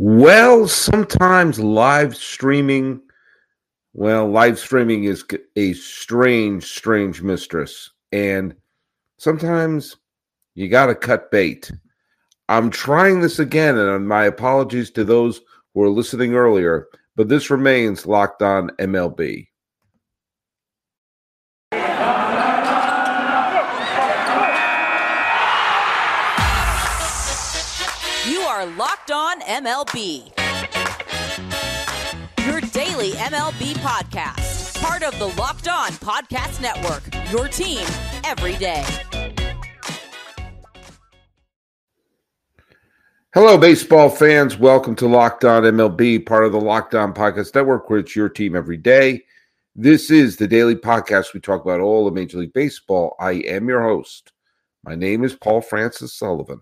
Well, sometimes live streaming, well, live streaming is a strange, strange mistress. And sometimes you got to cut bait. I'm trying this again, and uh, my apologies to those who were listening earlier, but this remains locked on MLB. MLB. Your daily MLB podcast. Part of the Locked On Podcast Network. Your team every day. Hello, baseball fans. Welcome to Locked On MLB, part of the Locked On Podcast Network, where it's your team every day. This is the daily podcast. We talk about all of Major League Baseball. I am your host. My name is Paul Francis Sullivan,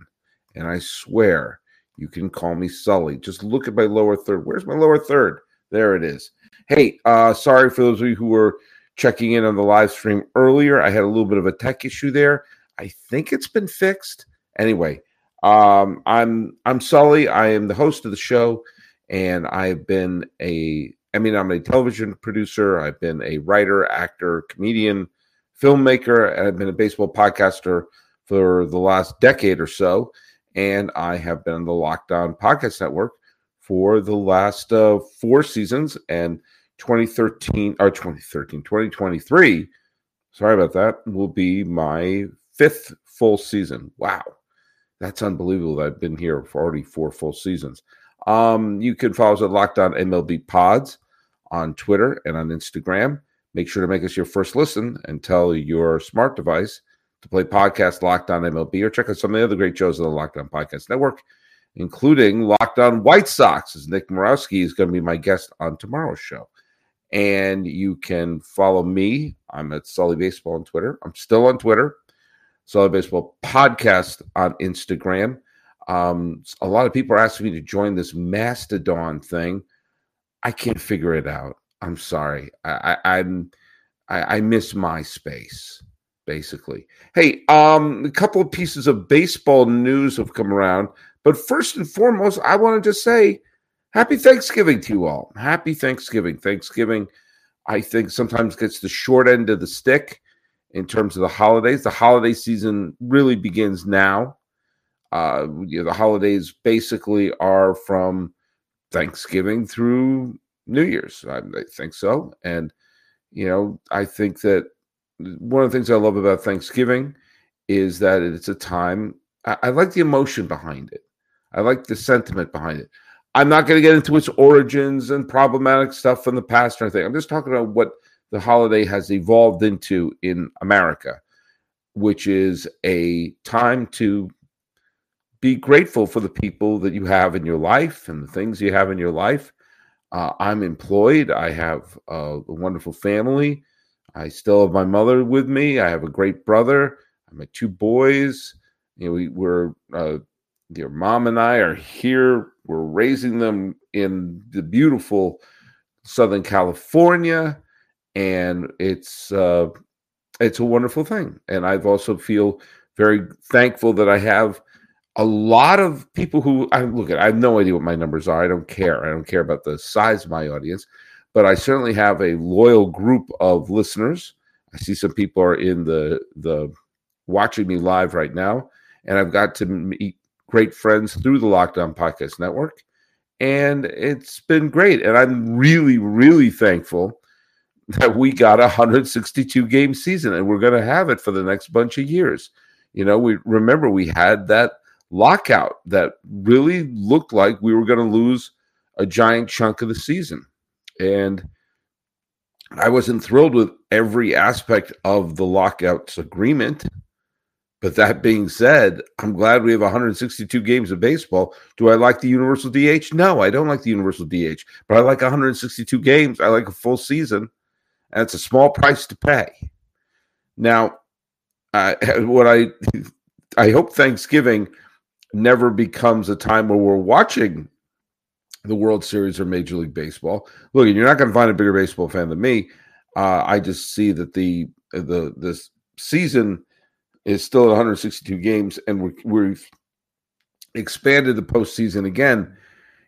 and I swear you can call me Sully. Just look at my lower third. Where's my lower third? There it is. Hey, uh, sorry for those of you who were checking in on the live stream earlier. I had a little bit of a tech issue there. I think it's been fixed. Anyway, um, I'm I'm Sully. I am the host of the show, and I've been a Emmy nominated television producer. I've been a writer, actor, comedian, filmmaker, and I've been a baseball podcaster for the last decade or so and I have been on the Locked On Podcast Network for the last uh, four seasons and 2013 or 2013 2023 sorry about that will be my fifth full season. Wow. That's unbelievable i've been here for already four full seasons. Um, you can follow us at locked on mlb pods on twitter and on instagram. Make sure to make us your first listen and tell your smart device to play podcast Locked On MLB or check out some of the other great shows on the Locked On Podcast Network, including Locked On White Sox, as Nick Morawski is going to be my guest on tomorrow's show. And you can follow me. I'm at Sully Baseball on Twitter. I'm still on Twitter. Sully Baseball Podcast on Instagram. Um, a lot of people are asking me to join this Mastodon thing. I can't figure it out. I'm sorry. I, I, I'm I, I miss MySpace basically. Hey, um, a couple of pieces of baseball news have come around, but first and foremost, I want to just say happy Thanksgiving to you all. Happy Thanksgiving. Thanksgiving, I think, sometimes gets the short end of the stick in terms of the holidays. The holiday season really begins now. Uh, you know, the holidays basically are from Thanksgiving through New Year's. I, I think so, and you know, I think that one of the things I love about Thanksgiving is that it's a time. I, I like the emotion behind it. I like the sentiment behind it. I'm not going to get into its origins and problematic stuff from the past or anything. I'm just talking about what the holiday has evolved into in America, which is a time to be grateful for the people that you have in your life and the things you have in your life. Uh, I'm employed. I have a wonderful family. I still have my mother with me. I have a great brother. I two boys. You know, we, we're uh, your mom and I are here. We're raising them in the beautiful Southern California, and it's uh, it's a wonderful thing. And I've also feel very thankful that I have a lot of people who I look at. I have no idea what my numbers are. I don't care. I don't care about the size of my audience but I certainly have a loyal group of listeners. I see some people are in the the watching me live right now, and I've got to meet great friends through the Locked On Podcast Network, and it's been great. And I'm really, really thankful that we got a 162 game season, and we're going to have it for the next bunch of years. You know, we remember we had that lockout that really looked like we were going to lose a giant chunk of the season. And I wasn't thrilled with every aspect of the lockouts agreement. But that being said, I'm glad we have 162 games of baseball. Do I like the universal DH? No, I don't like the universal DH, but I like 162 games. I like a full season, and it's a small price to pay. Now, uh, what I I hope Thanksgiving never becomes a time where we're watching the World Series or Major League Baseball. Look, you're not going to find a bigger baseball fan than me. Uh, I just see that the the this season is still at 162 games, and we we've expanded the postseason again.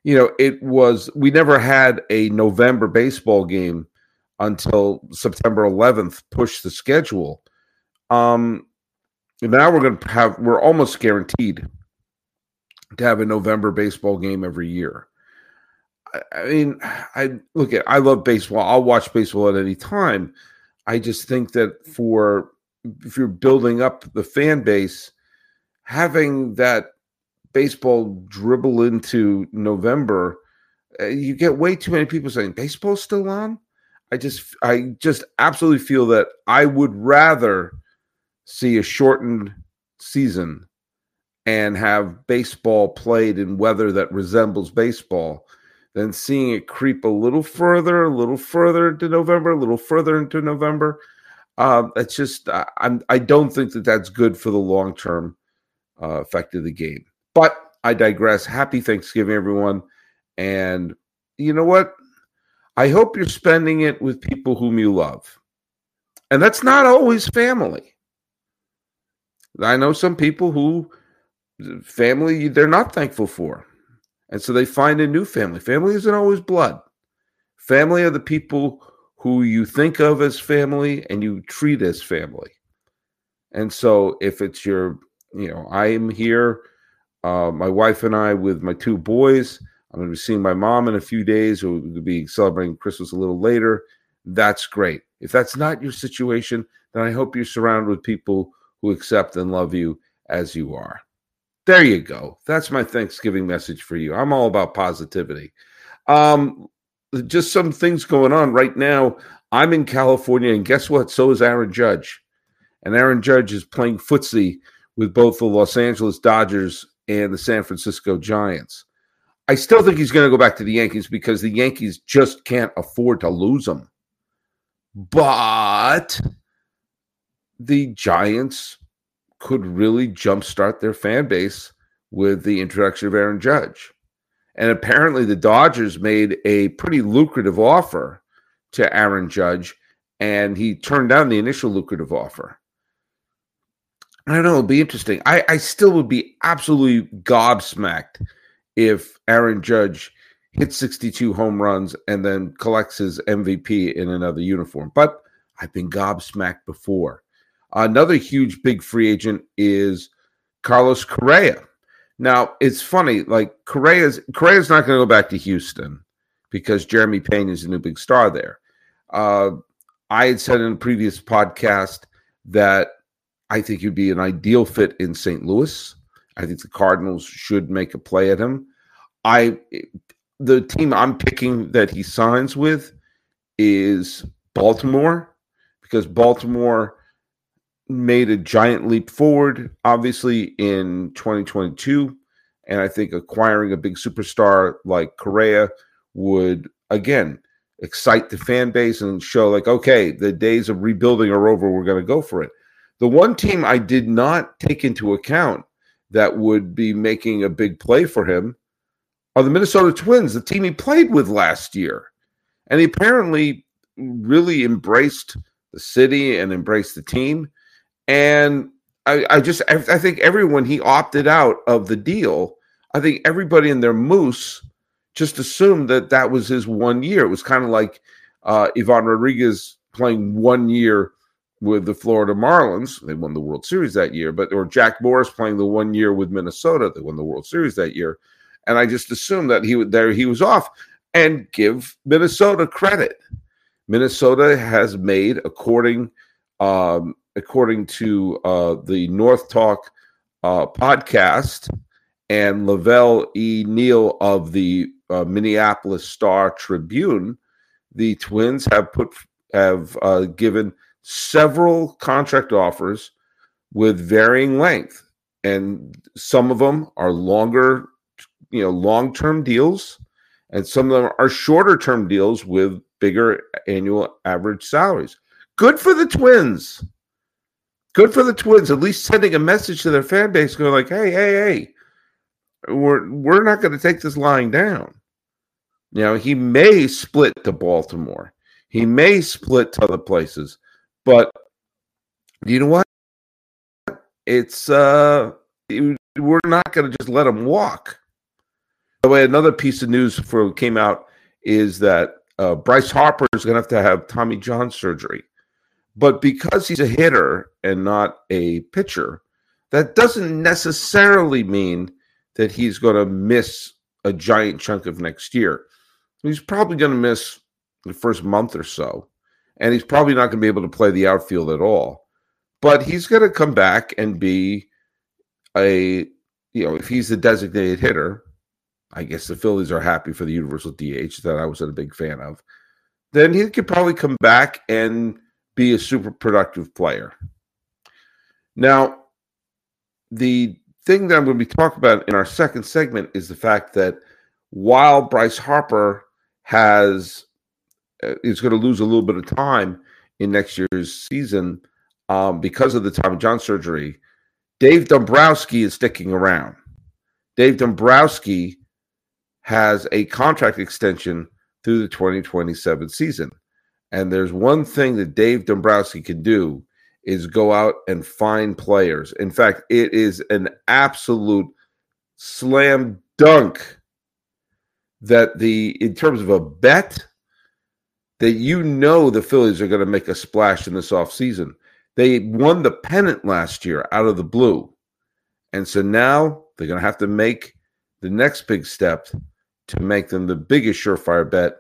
you know, it was we never had a November baseball game until September 11th. Pushed the schedule. Um, now we're going to have we're almost guaranteed to have a November baseball game every year. I, mean, I look at I love baseball. I'll watch baseball at any time. I just think that for if you're building up the fan base, having that baseball dribble into November, uh, you get way too many people saying baseball's still on. I just I just absolutely feel that I would rather see a shortened season and have baseball played in weather that resembles baseball than seeing it creep a little further, a little further into November, a little further into November. Uh, it's just I, I'm I don't think that that's good for the long term uh, effect of the game. But I digress. Happy Thanksgiving, everyone, and you know what? I hope you're spending it with people whom you love, and that's not always family. I know some people who family they're not thankful for. And so they find a new family. Family isn't always blood. Family are the people who you think of as family and you treat as family. And so if it's your, you know, I am here, uh, my wife and I with my two boys. I'm going to be seeing my mom in a few days. We'll be celebrating Christmas a little later. That's great. If that's not your situation, then I hope you're surrounded with people who accept and love you as you are. There you go. That's my Thanksgiving message for you. I'm all about positivity. Um, just some things going on right now. I'm in California, and guess what? So is Aaron Judge. And Aaron Judge is playing footsie with both the Los Angeles Dodgers and the San Francisco Giants. I still think he's going to go back to the Yankees because the Yankees just can't afford to lose him. But the Giants could really jumpstart their fan base with the introduction of Aaron Judge. And apparently, the Dodgers made a pretty lucrative offer to Aaron Judge, and he turned down the initial lucrative offer. I don't know. It'll be interesting. I, I still would be absolutely gobsmacked if Aaron Judge hits 62 home runs and then collects his MVP in another uniform. But I've been gobsmacked before. Another huge big free agent is Carlos Correa. Now it's funny, like Correa's Correa's not going to go back to Houston because Jeremy Peña is a new big star there. Uh, I had said in a previous podcast that I think he'd be an ideal fit in St. Louis. I think the Cardinals should make a play at him. I the team I'm picking that he signs with is Baltimore because Baltimore made a giant leap forward, obviously, in 2022. And I think acquiring a big superstar like Correa would, again, excite the fan base and show, like, okay, the days of rebuilding are over. We're going to go for it. The one team I did not take into account that would be making a big play for him are the Minnesota Twins, the team he played with last year. And he apparently really embraced the city and embraced the team. And I, I just I, I think everyone he opted out of the deal. I think everybody in their moose just assumed that that was his one year. It was kind of like uh, Ivan Rodriguez playing one year with the Florida Marlins. They won the World Series that year, but or Jack Morris playing the one year with Minnesota. They won the World Series that year, and I just assumed that he would there he was off. And give Minnesota credit. Minnesota has made, according um, according to uh, the North Talk uh, podcast and Lavelle E. Neal of the uh, Minneapolis Star Tribune, the Twins have put have uh, given several contract offers with varying length, and some of them are longer, you know, long term deals, and some of them are shorter term deals with bigger annual average salaries. Good for the Twins good for the Twins. At least sending a message to their fan base, going like, "Hey, hey, hey, we're we're not going to take this lying down." You know, he may split to Baltimore. He may split to other places, but you know what? It's uh, we're not going to just let him walk. By the way, another piece of news for came out is that uh, Bryce Harper is going to have to have Tommy John surgery, but because he's a hitter and not a pitcher, that doesn't necessarily mean that he's going to miss a giant chunk of next year. He's probably going to miss the first month or so, and he's probably not going to be able to play the outfield at all. But he's going to come back and be a, you know, if he's the designated hitter, I guess the Phillies are happy for the universal DH that I wasn't a big fan of. Then he could probably come back and be a super productive player. Now, the thing that I'm going to be talking about in our second segment is the fact that while Bryce Harper has uh, is going to lose a little bit of time in next year's season um, because of the Tommy John surgery, Dave Dombrowski is sticking around. Dave Dombrowski has a contract extension through the 2027 season. And there's one thing that Dave Dombrowski can do is go out and find players. In fact, it is an absolute slam dunk that the in terms of a bet that you know the Phillies are going to make a splash in this offseason. They won the pennant last year out of the blue. And so now they're going to have to make the next big step to make them the biggest surefire bet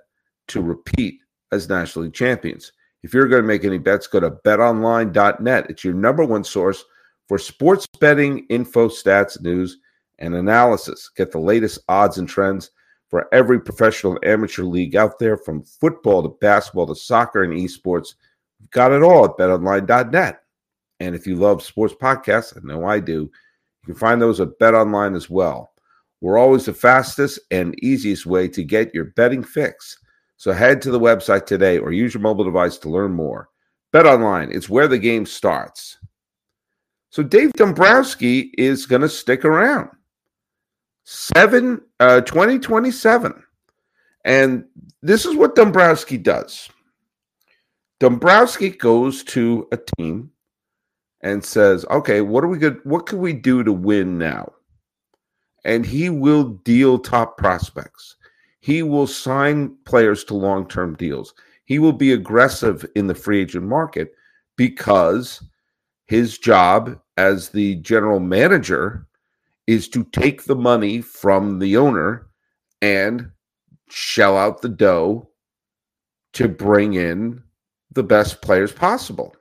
to repeat as National League champions. If you're going to make any bets, go to betonline.net. It's your number one source for sports betting info, stats, news, and analysis. Get the latest odds and trends for every professional and amateur league out there, from football to basketball to soccer and esports. We've got it all at betonline.net. And if you love sports podcasts, I know I do, you can find those at betonline as well. We're always the fastest and easiest way to get your betting fix. So head to the website today or use your mobile device to learn more. Bet online, it's where the game starts. So Dave Dombrowski is going to stick around. Seven, uh, 2027. And this is what Dombrowski does. Dombrowski goes to a team and says, "Okay, what are we good? What can we do to win now?" And he will deal top prospects. He will sign players to long term deals. He will be aggressive in the free agent market because his job as the general manager is to take the money from the owner and shell out the dough to bring in the best players possible.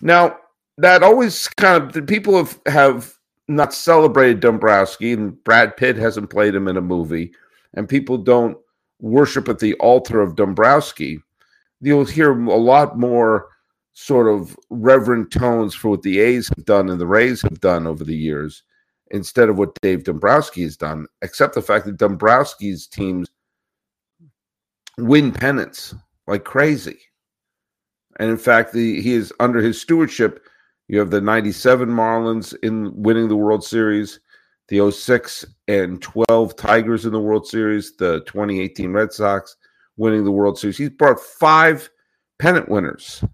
Now, that always kind of the people have have not celebrated Dombrowski and Brad Pitt hasn't played him in a movie and people don't worship at the altar of Dombrowski, you'll hear a lot more sort of reverent tones for what the A's have done and the Rays have done over the years instead of what Dave Dombrowski has done, except the fact that Dombrowski's teams win pennants like crazy. And in fact, the, he is under his stewardship. You have the 97 Marlins in winning the World Series the 06 and 12 Tigers in the World Series, the 2018 Red Sox winning the World Series. He's brought five pennant winners.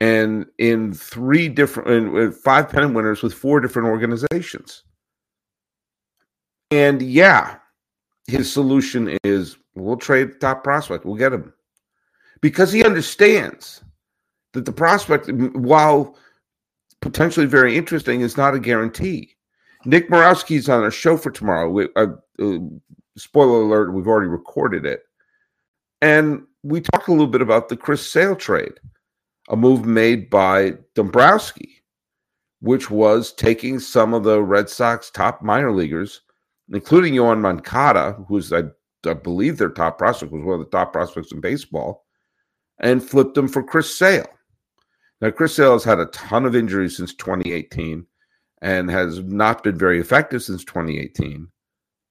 And in three different, in five pennant winners with four different organizations. And yeah, his solution is we'll trade the top prospect, we'll get him. Because he understands that the prospect, while potentially very interesting, is not a guarantee Nick Morawski's on our show for tomorrow. We, uh, uh, spoiler alert, we've already recorded it. And we talk a little bit about the Chris Sale trade, a move made by Dombrowski, which was taking some of the Red Sox top minor leaguers, including Yoan Moncada, who's, I, I believe, their top prospect, was one of the top prospects in baseball, and flipped them for Chris Sale. Now, Chris Sale has had a ton of injuries since 2018 and has not been very effective since 2018.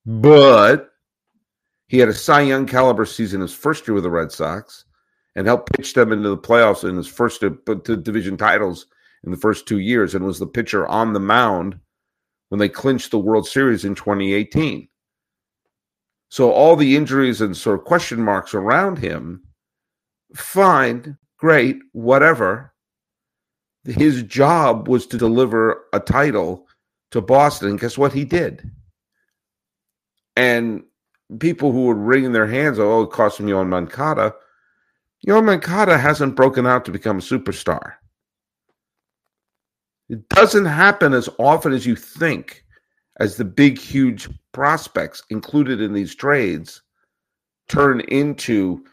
But he had a Cy Young caliber season his first year with the Red Sox and helped pitch them into the playoffs in his first uh, to, to division titles in the first two years and was the pitcher on the mound when they clinched the World Series in 2018. So all the injuries and sort of question marks around him, fine, great, whatever his job was to deliver a title to Boston. Guess what he did? And people who were wringing their hands, oh, it cost Yoan Moncada. Yoan Moncada hasn't broken out to become a superstar. It doesn't happen as often as you think, as the big, huge prospects included in these trades turn into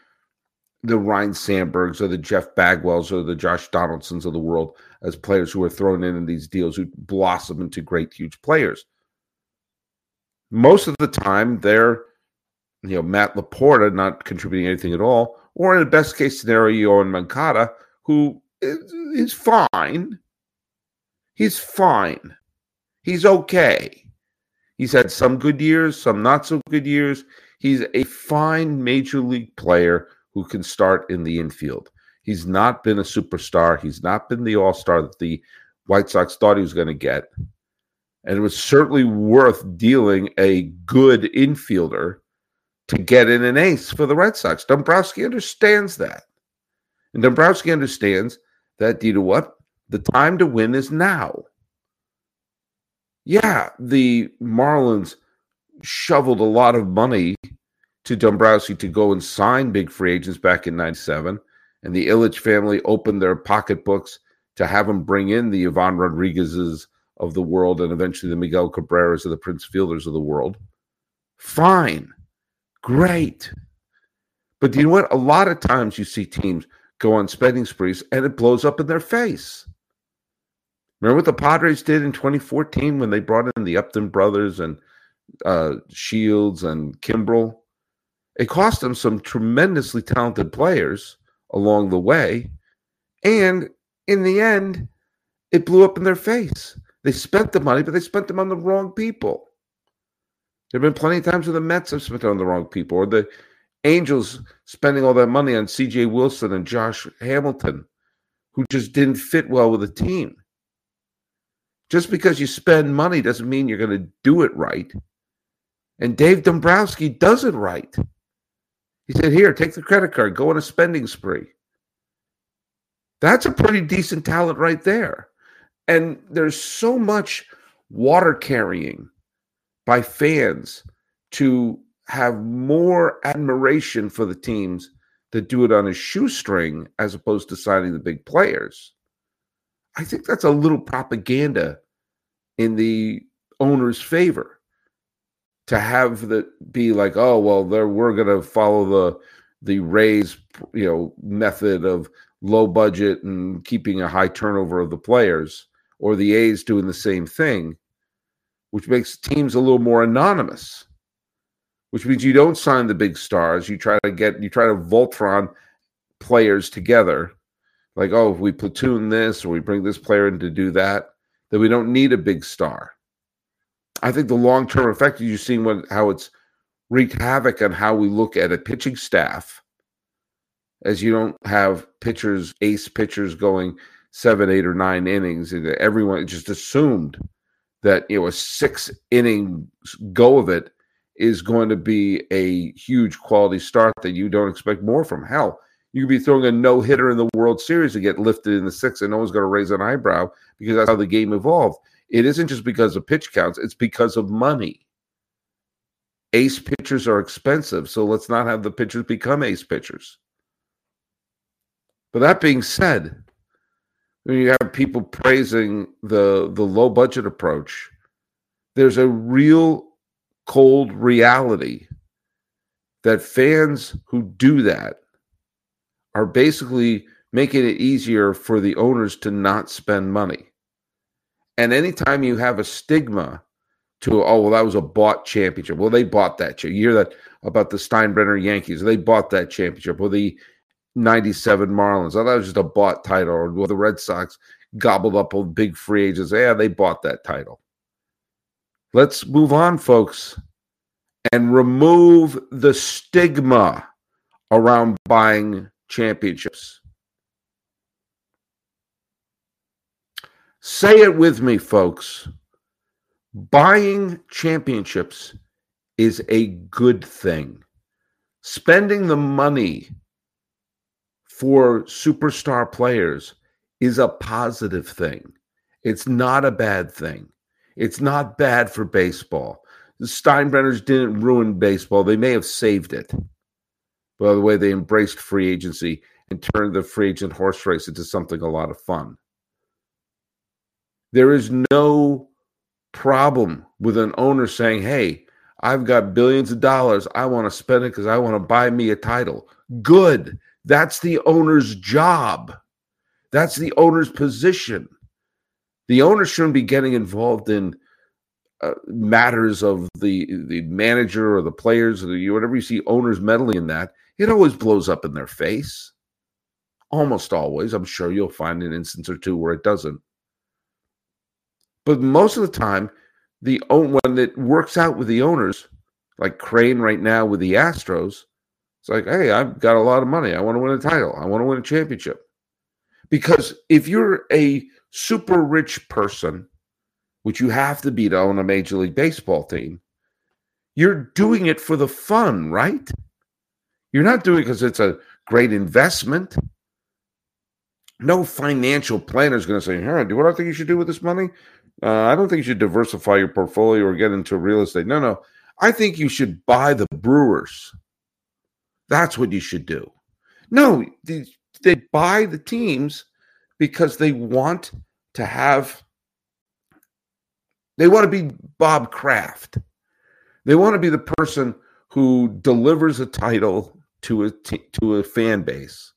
the Ryne Sandbergs or the Jeff Bagwells or the Josh Donaldsons of the world as players who are thrown in in these deals who blossom into great, huge players. Most of the time, they're, you know, Matt LaPorta not contributing anything at all, or in the best case scenario, Yoan Moncada, who is fine. He's fine. He's okay. He's had some good years, some not so good years. He's a fine major league player who can start in the infield. He's not been a superstar. He's not been the all star that the White Sox thought he was going to get. And it was certainly worth dealing a good infielder to get in an ace for the Red Sox. Dombrowski understands that. And Dombrowski understands that, you know what? The time to win is now. Yeah, the Marlins shoveled a lot of money to Dombrowski to go and sign big free agents back in 97. And the Ilitch family opened their pocketbooks to have him bring in the Ivan Rodriguez's of the world and eventually the Miguel Cabreras of the Prince Fielders of the world. Fine. Great. But do you know what? A lot of times you see teams go on spending sprees and it blows up in their face. Remember what the Padres did in 2014 when they brought in the Upton brothers and uh, Shields and Kimbrel? It cost them some tremendously talented players along the way. And in the end, it blew up in their face. They spent the money, but they spent them on the wrong people. There have been plenty of times where the Mets have spent it on the wrong people, or the Angels spending all that money on CJ Wilson and Josh Hamilton, who just didn't fit well with the team. Just because you spend money doesn't mean you're going to do it right. And Dave Dombrowski does it right. He said, Here, take the credit card, go on a spending spree. That's a pretty decent talent right there. And there's so much water carrying by fans to have more admiration for the teams that do it on a shoestring as opposed to signing the big players. I think that's a little propaganda in the owner's favor to have that be like, oh well, there we're to follow the the Rays, you know, method of low budget and keeping a high turnover of the players, or the A's doing the same thing, which makes teams a little more anonymous. Which means you don't sign the big stars. You try to get you try to Voltron players together, like oh, if we platoon this or we bring this player in to do that, then we don't need a big star. I think the long term effect you've seen what how it's wreaked havoc on how we look at a pitching staff, as you don't have pitchers, ace pitchers going seven, eight, or nine innings, and everyone just assumed that you know a six inning go of it is going to be a huge quality start that you don't expect more from. Hell, you could be throwing a no hitter in the World Series to get lifted in the sixth, and no one's going to raise an eyebrow because that's how the game evolved. It isn't just because of pitch counts, it's because of money. Ace pitchers are expensive, so let's not have the pitchers become ace pitchers. But that being said, when you have people praising the the low budget approach, there's a real cold reality that fans who do that are basically making it easier for the owners to not spend money. And anytime you have a stigma to, oh, well, that was a bought championship. Well, they bought that. You hear that about the Steinbrenner Yankees. They bought that championship. Well, the 97 Marlins. Oh, that was just a bought title. Or the Red Sox gobbled up a big free agents. Yeah, they bought that title. Let's move on, folks, and remove the stigma around buying championships. Say it with me, folks. Buying championships is a good thing. Spending the money for superstar players is a positive thing. It's not a bad thing. It's not bad for baseball. the Steinbrenners didn't ruin baseball. They may have saved it. By the way, they embraced free agency and turned the free agent horse race into something a lot of fun. There is no problem with an owner saying, hey, I've got billions of dollars. I want to spend it because I want to buy me a title. Good. That's the owner's job. That's the owner's position. The owner shouldn't be getting involved in uh, matters of the the manager or the players or the, whatever you see owners meddling in that. It always blows up in their face. Almost always. I'm sure you'll find an instance or two where it doesn't. But most of the time, the own one that works out with the owners, like Crane right now with the Astros, it's like, hey, I've got a lot of money. I want to win a title. I want to win a championship. Because if you're a super rich person, which you have to be to own a Major League Baseball team, you're doing it for the fun, right? You're not doing it because it's a great investment. No financial planner is going to say, "Hey, do what I think you should do with this money? Uh, I don't think you should diversify your portfolio or get into real estate." No, no. I think you should buy the Brewers. That's what you should do. No, they, they buy the teams because they want to have they want to be Bob Kraft. They want to be the person who delivers a title to a t- to a fan base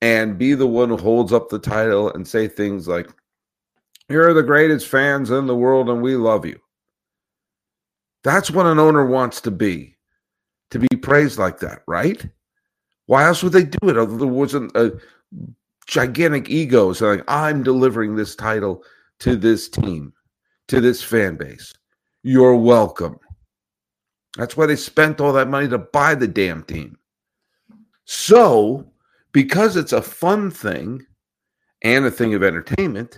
and be the one who holds up the title and say things like you're the greatest fans in the world and we love you. That's what an owner wants to be. To be praised like that, right? Why else would they do it? There wasn't a gigantic ego saying, I'm delivering this title to this team, to this fan base. You're welcome. That's why they spent all that money to buy the damn team. So, because it's a fun thing and a thing of entertainment,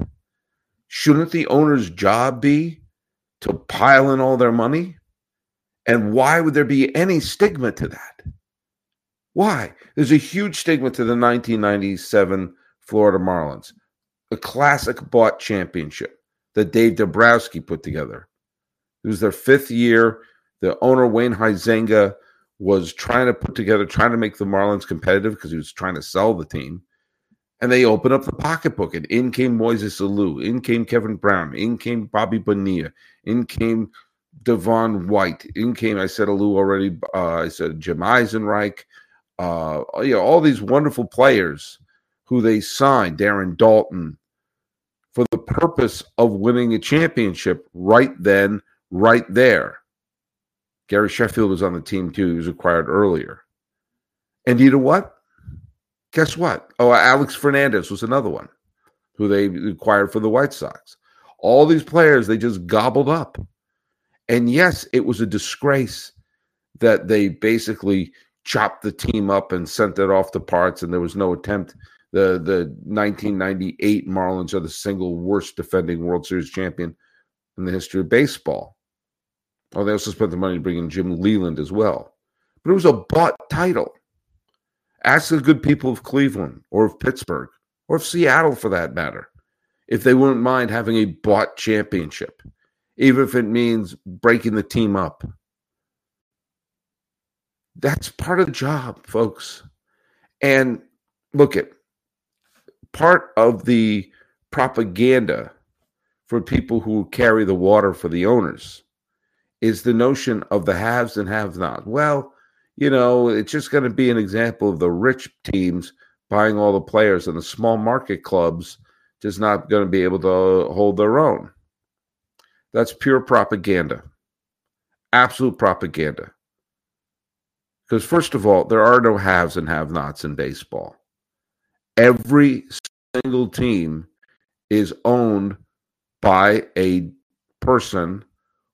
shouldn't the owner's job be to pile in all their money? And why would there be any stigma to that? Why? There's a huge stigma to the 1997 Florida Marlins, a classic bought championship that Dave Dombrowski put together. It was their fifth year. The owner, Wayne Huizenga, was trying to put together, trying to make the Marlins competitive because he was trying to sell the team. And they opened up the pocketbook, and in came Moises Alou, in came Kevin Brown, in came Bobby Bonilla, in came Devon White, in came, I said Alou already, uh, I said Jim Eisenreich, uh, you know, all these wonderful players who they signed, Darren Daulton, for the purpose of winning a championship right then, right there. Gary Sheffield was on the team too. He was acquired earlier. And you know what? Guess what? Oh, Alex Fernandez was another one who they acquired for the White Sox. All these players they just gobbled up. And yes, it was a disgrace that they basically chopped the team up and sent it off to parts, and there was no attempt the the 1998 Marlins are the single worst defending World Series champion in the history of baseball. Oh, they also spent the money to bring in Jim Leyland as well. But it was a bought title. Ask the good people of Cleveland or of Pittsburgh or of Seattle for that matter if they wouldn't mind having a bought championship, even if it means breaking the team up. That's part of the job, folks. And look at part of the propaganda for people who carry the water for the owners is the notion of the haves and have not. Well, you know, it's just going to be an example of the rich teams buying all the players and the small market clubs just not going to be able to hold their own. That's pure propaganda. Absolute propaganda. Because, first of all, there are no haves and have nots in baseball every single team is owned by a person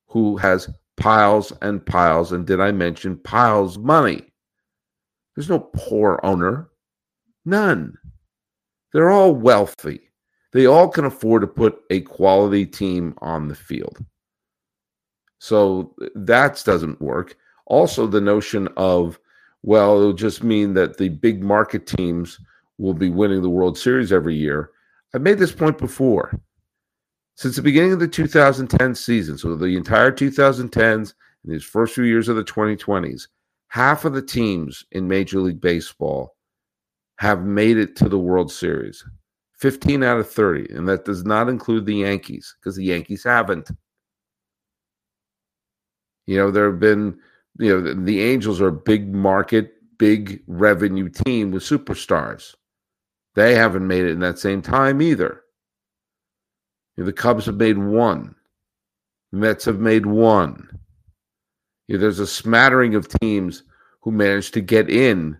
who has piles and piles and did i mention piles money? There's no poor owner. None. They're all wealthy. They all can afford to put a quality team on the field. So that doesn't work. Also the notion of well it'll just mean that the big market teams will be winning the World Series every year. I've made this point before. Since the beginning of the 2010 season, so the entire 2010s in these first few years of the 2020s, half of the teams in Major League Baseball have made it to the World Series. 15 out of 30. And that does not include the Yankees because the Yankees haven't. You know, there have been, you know, the, the Angels are a big market, big revenue team with superstars. They haven't made it in that same time either. The Cubs have made one. The Mets have made one. There's a smattering of teams who managed to get in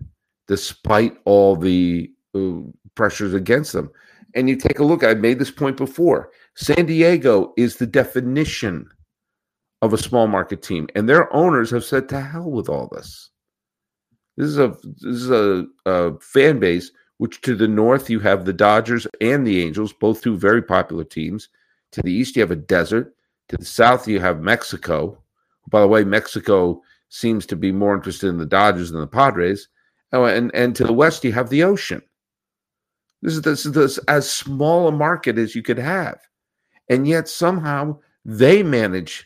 despite all the uh, pressures against them. And you take a look, I've made this point before. San Diego is the definition of a small market team, and their owners have said to hell with all this. This is a this is a, a fan base which to the north you have the Dodgers and the Angels, both two very popular teams. To the east you have a desert. To the south you have Mexico. By the way, Mexico seems to be more interested in the Dodgers than the Padres. Oh, and and to the west you have the ocean. This is this is this as small a market as you could have, and yet somehow they manage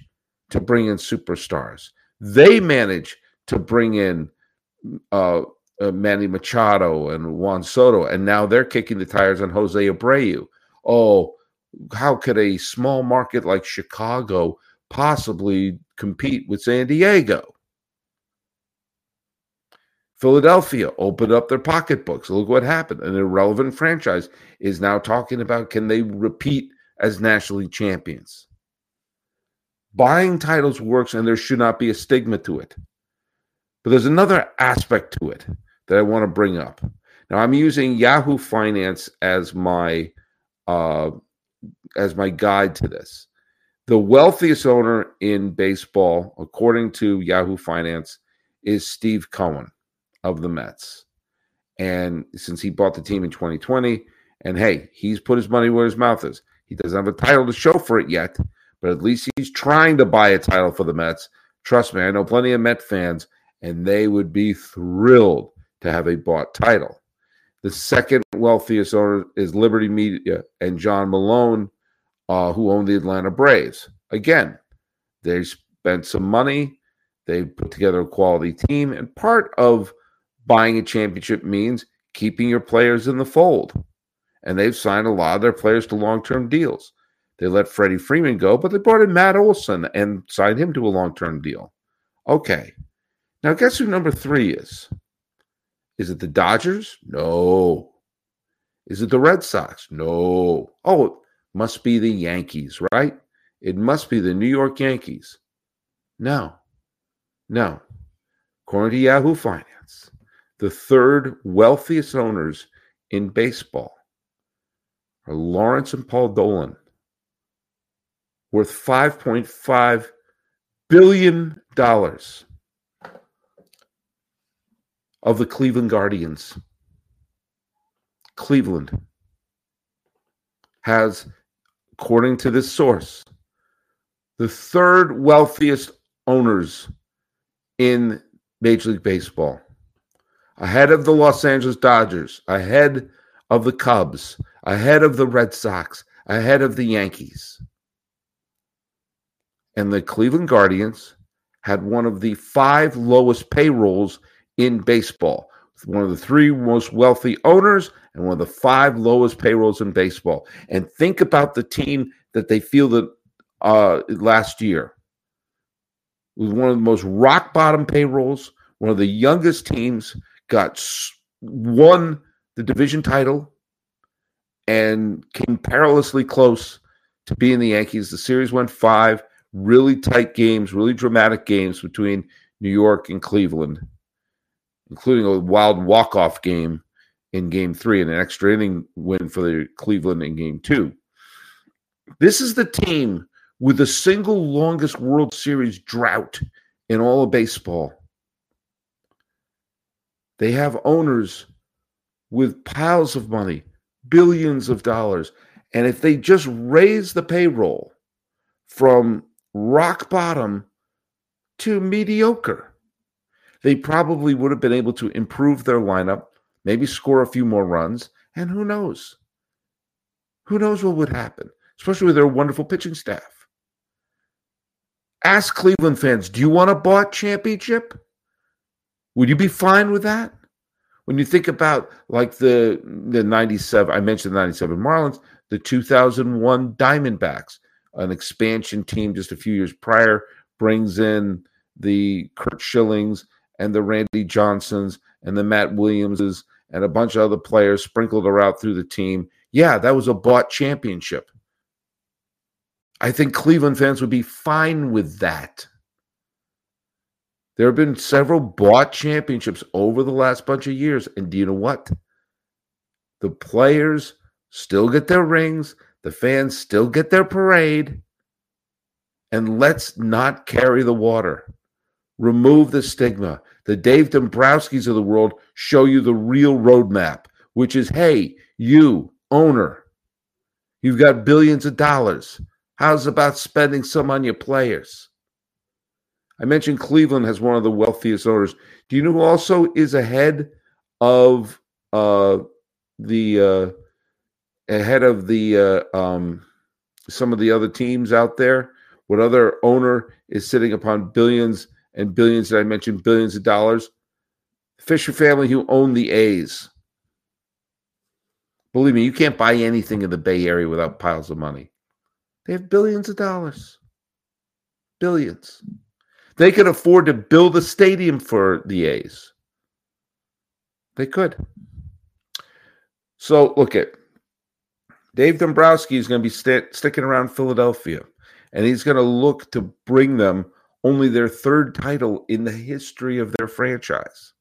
to bring in superstars. They manage to bring in uh, uh, Manny Machado and Juan Soto, and now they're kicking the tires on Jose Abreu. Oh, how could a small market like Chicago possibly compete with San Diego? Philadelphia opened up their pocketbooks. Look what happened. An irrelevant franchise is now talking about can they repeat as national league champions? Buying titles works, and there should not be a stigma to it. But there's another aspect to it that I want to bring up. Now I'm using Yahoo Finance as my uh, as my guide to this. The wealthiest owner in baseball, according to Yahoo Finance, is Steve Cohen of the Mets. And since he bought the team in 2020, and hey, he's put his money where his mouth is. He doesn't have a title to show for it yet, but at least he's trying to buy a title for the Mets. Trust me, I know plenty of Met fans, and they would be thrilled to have a bought title. The second wealthiest owner is Liberty Media and John Malone, uh, who own the Atlanta Braves. Again, they spent some money. They put together a quality team, and part of buying a championship means keeping your players in the fold. And they've signed a lot of their players to long term deals. They let Freddie Freeman go, but they brought in Matt Olson and signed him to a long term deal. Okay. Now, guess who number three is? Is it the Dodgers? No. Is it the Red Sox? No. Oh, it must be the Yankees, right? It must be the New York Yankees. No. No. According to Yahoo Finance, the third wealthiest owners in baseball are Lawrence and Paul Dolan, worth $5.5 billion of the Cleveland Guardians. Cleveland has, according to this source, the third wealthiest owners in Major League Baseball ahead of the Los Angeles Dodgers, ahead of the Cubs, ahead of the Red Sox, ahead of the Yankees. And the Cleveland Guardians had one of the five lowest payrolls in baseball. One of the three most wealthy owners and one of the five lowest payrolls in baseball. And think about the team that they fielded uh, last year. It was one of the most rock bottom payrolls, one of the youngest teams, got won the division title and came perilously close to being the Yankees. The series went five, really tight games, really dramatic games between New York and Cleveland, including a wild walk-off game in game three and an extra inning win for the Cleveland in game two. This is the team with the single longest World Series drought in all of baseball. They have owners with piles of money, billions of dollars. And if they just raise the payroll from rock bottom to mediocre, they probably would have been able to improve their lineup, maybe score a few more runs. And who knows? Who knows what would happen, especially with their wonderful pitching staff. Ask Cleveland fans, do you want a bought championship? Would you be fine with that? When you think about like the the 97, I mentioned the 97 Marlins, the 2001 Diamondbacks, an expansion team just a few years prior, brings in the Curt Schillings and the Randy Johnsons and the Matt Williamses and a bunch of other players sprinkled around through the team. Yeah, that was a bought championship. I think Cleveland fans would be fine with that. There have been several bought championships over the last bunch of years. And do you know what? The players still get their rings, the fans still get their parade. And let's not carry the water. Remove the stigma. The Dave Dombrowski's of the world show you the real roadmap, which is hey, you, owner, you've got billions of dollars. How's about spending some on your players? I mentioned Cleveland has one of the wealthiest owners. Do you know who also is ahead of uh, the uh, ahead of the uh, um, some of the other teams out there? What other owner is sitting upon billions and billions? That I mentioned billions of dollars. Fisher family who own the A's. Believe me, you can't buy anything in the Bay Area without piles of money. They have billions of dollars. Billions. They could afford to build a stadium for the A's. They could. So look at Dave Dombrowski is going to be st- sticking around Philadelphia, and he's going to look to bring them only their third title in the history of their franchise.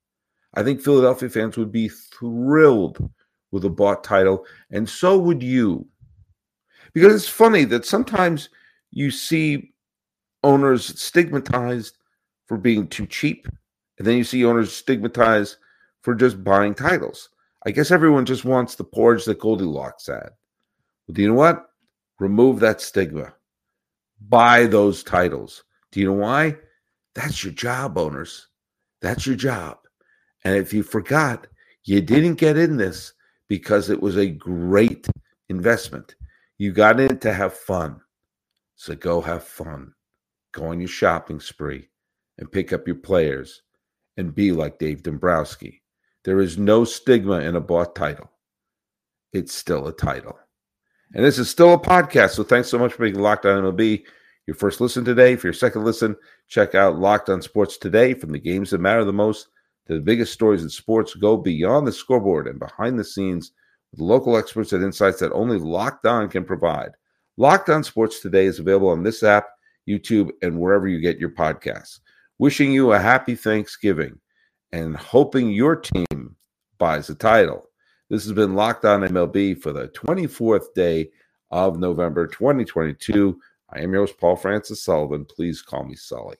I think Philadelphia fans would be thrilled with a bought title, and so would you. Because it's funny that sometimes you see owners stigmatized for being too cheap, and then you see owners stigmatized for just buying titles. I guess everyone just wants the porridge that Goldilocks had. But you know what? Remove that stigma. Buy those titles. Do you know why? That's your job, owners. That's your job. And if you forgot, you didn't get in this because it was a great investment. You got in to have fun. So go have fun. Go on your shopping spree and pick up your players and be like Dave Dombrowski. There is no stigma in a bought title. It's still a title. And this is still a podcast. So thanks so much for making Locked On MLB your first listen today. For your second listen, check out Locked On Sports today from the games that matter the most to the biggest stories in sports. Go beyond the scoreboard and behind the scenes with local experts and insights that only Locked On can provide. Locked On Sports Today is available on this app, YouTube, and wherever you get your podcasts. Wishing you a happy Thanksgiving and hoping your team buys the title. This has been Locked On MLB for the 24th day of November 2022. I am yours, Paul Francis Sullivan. Please call me Sully.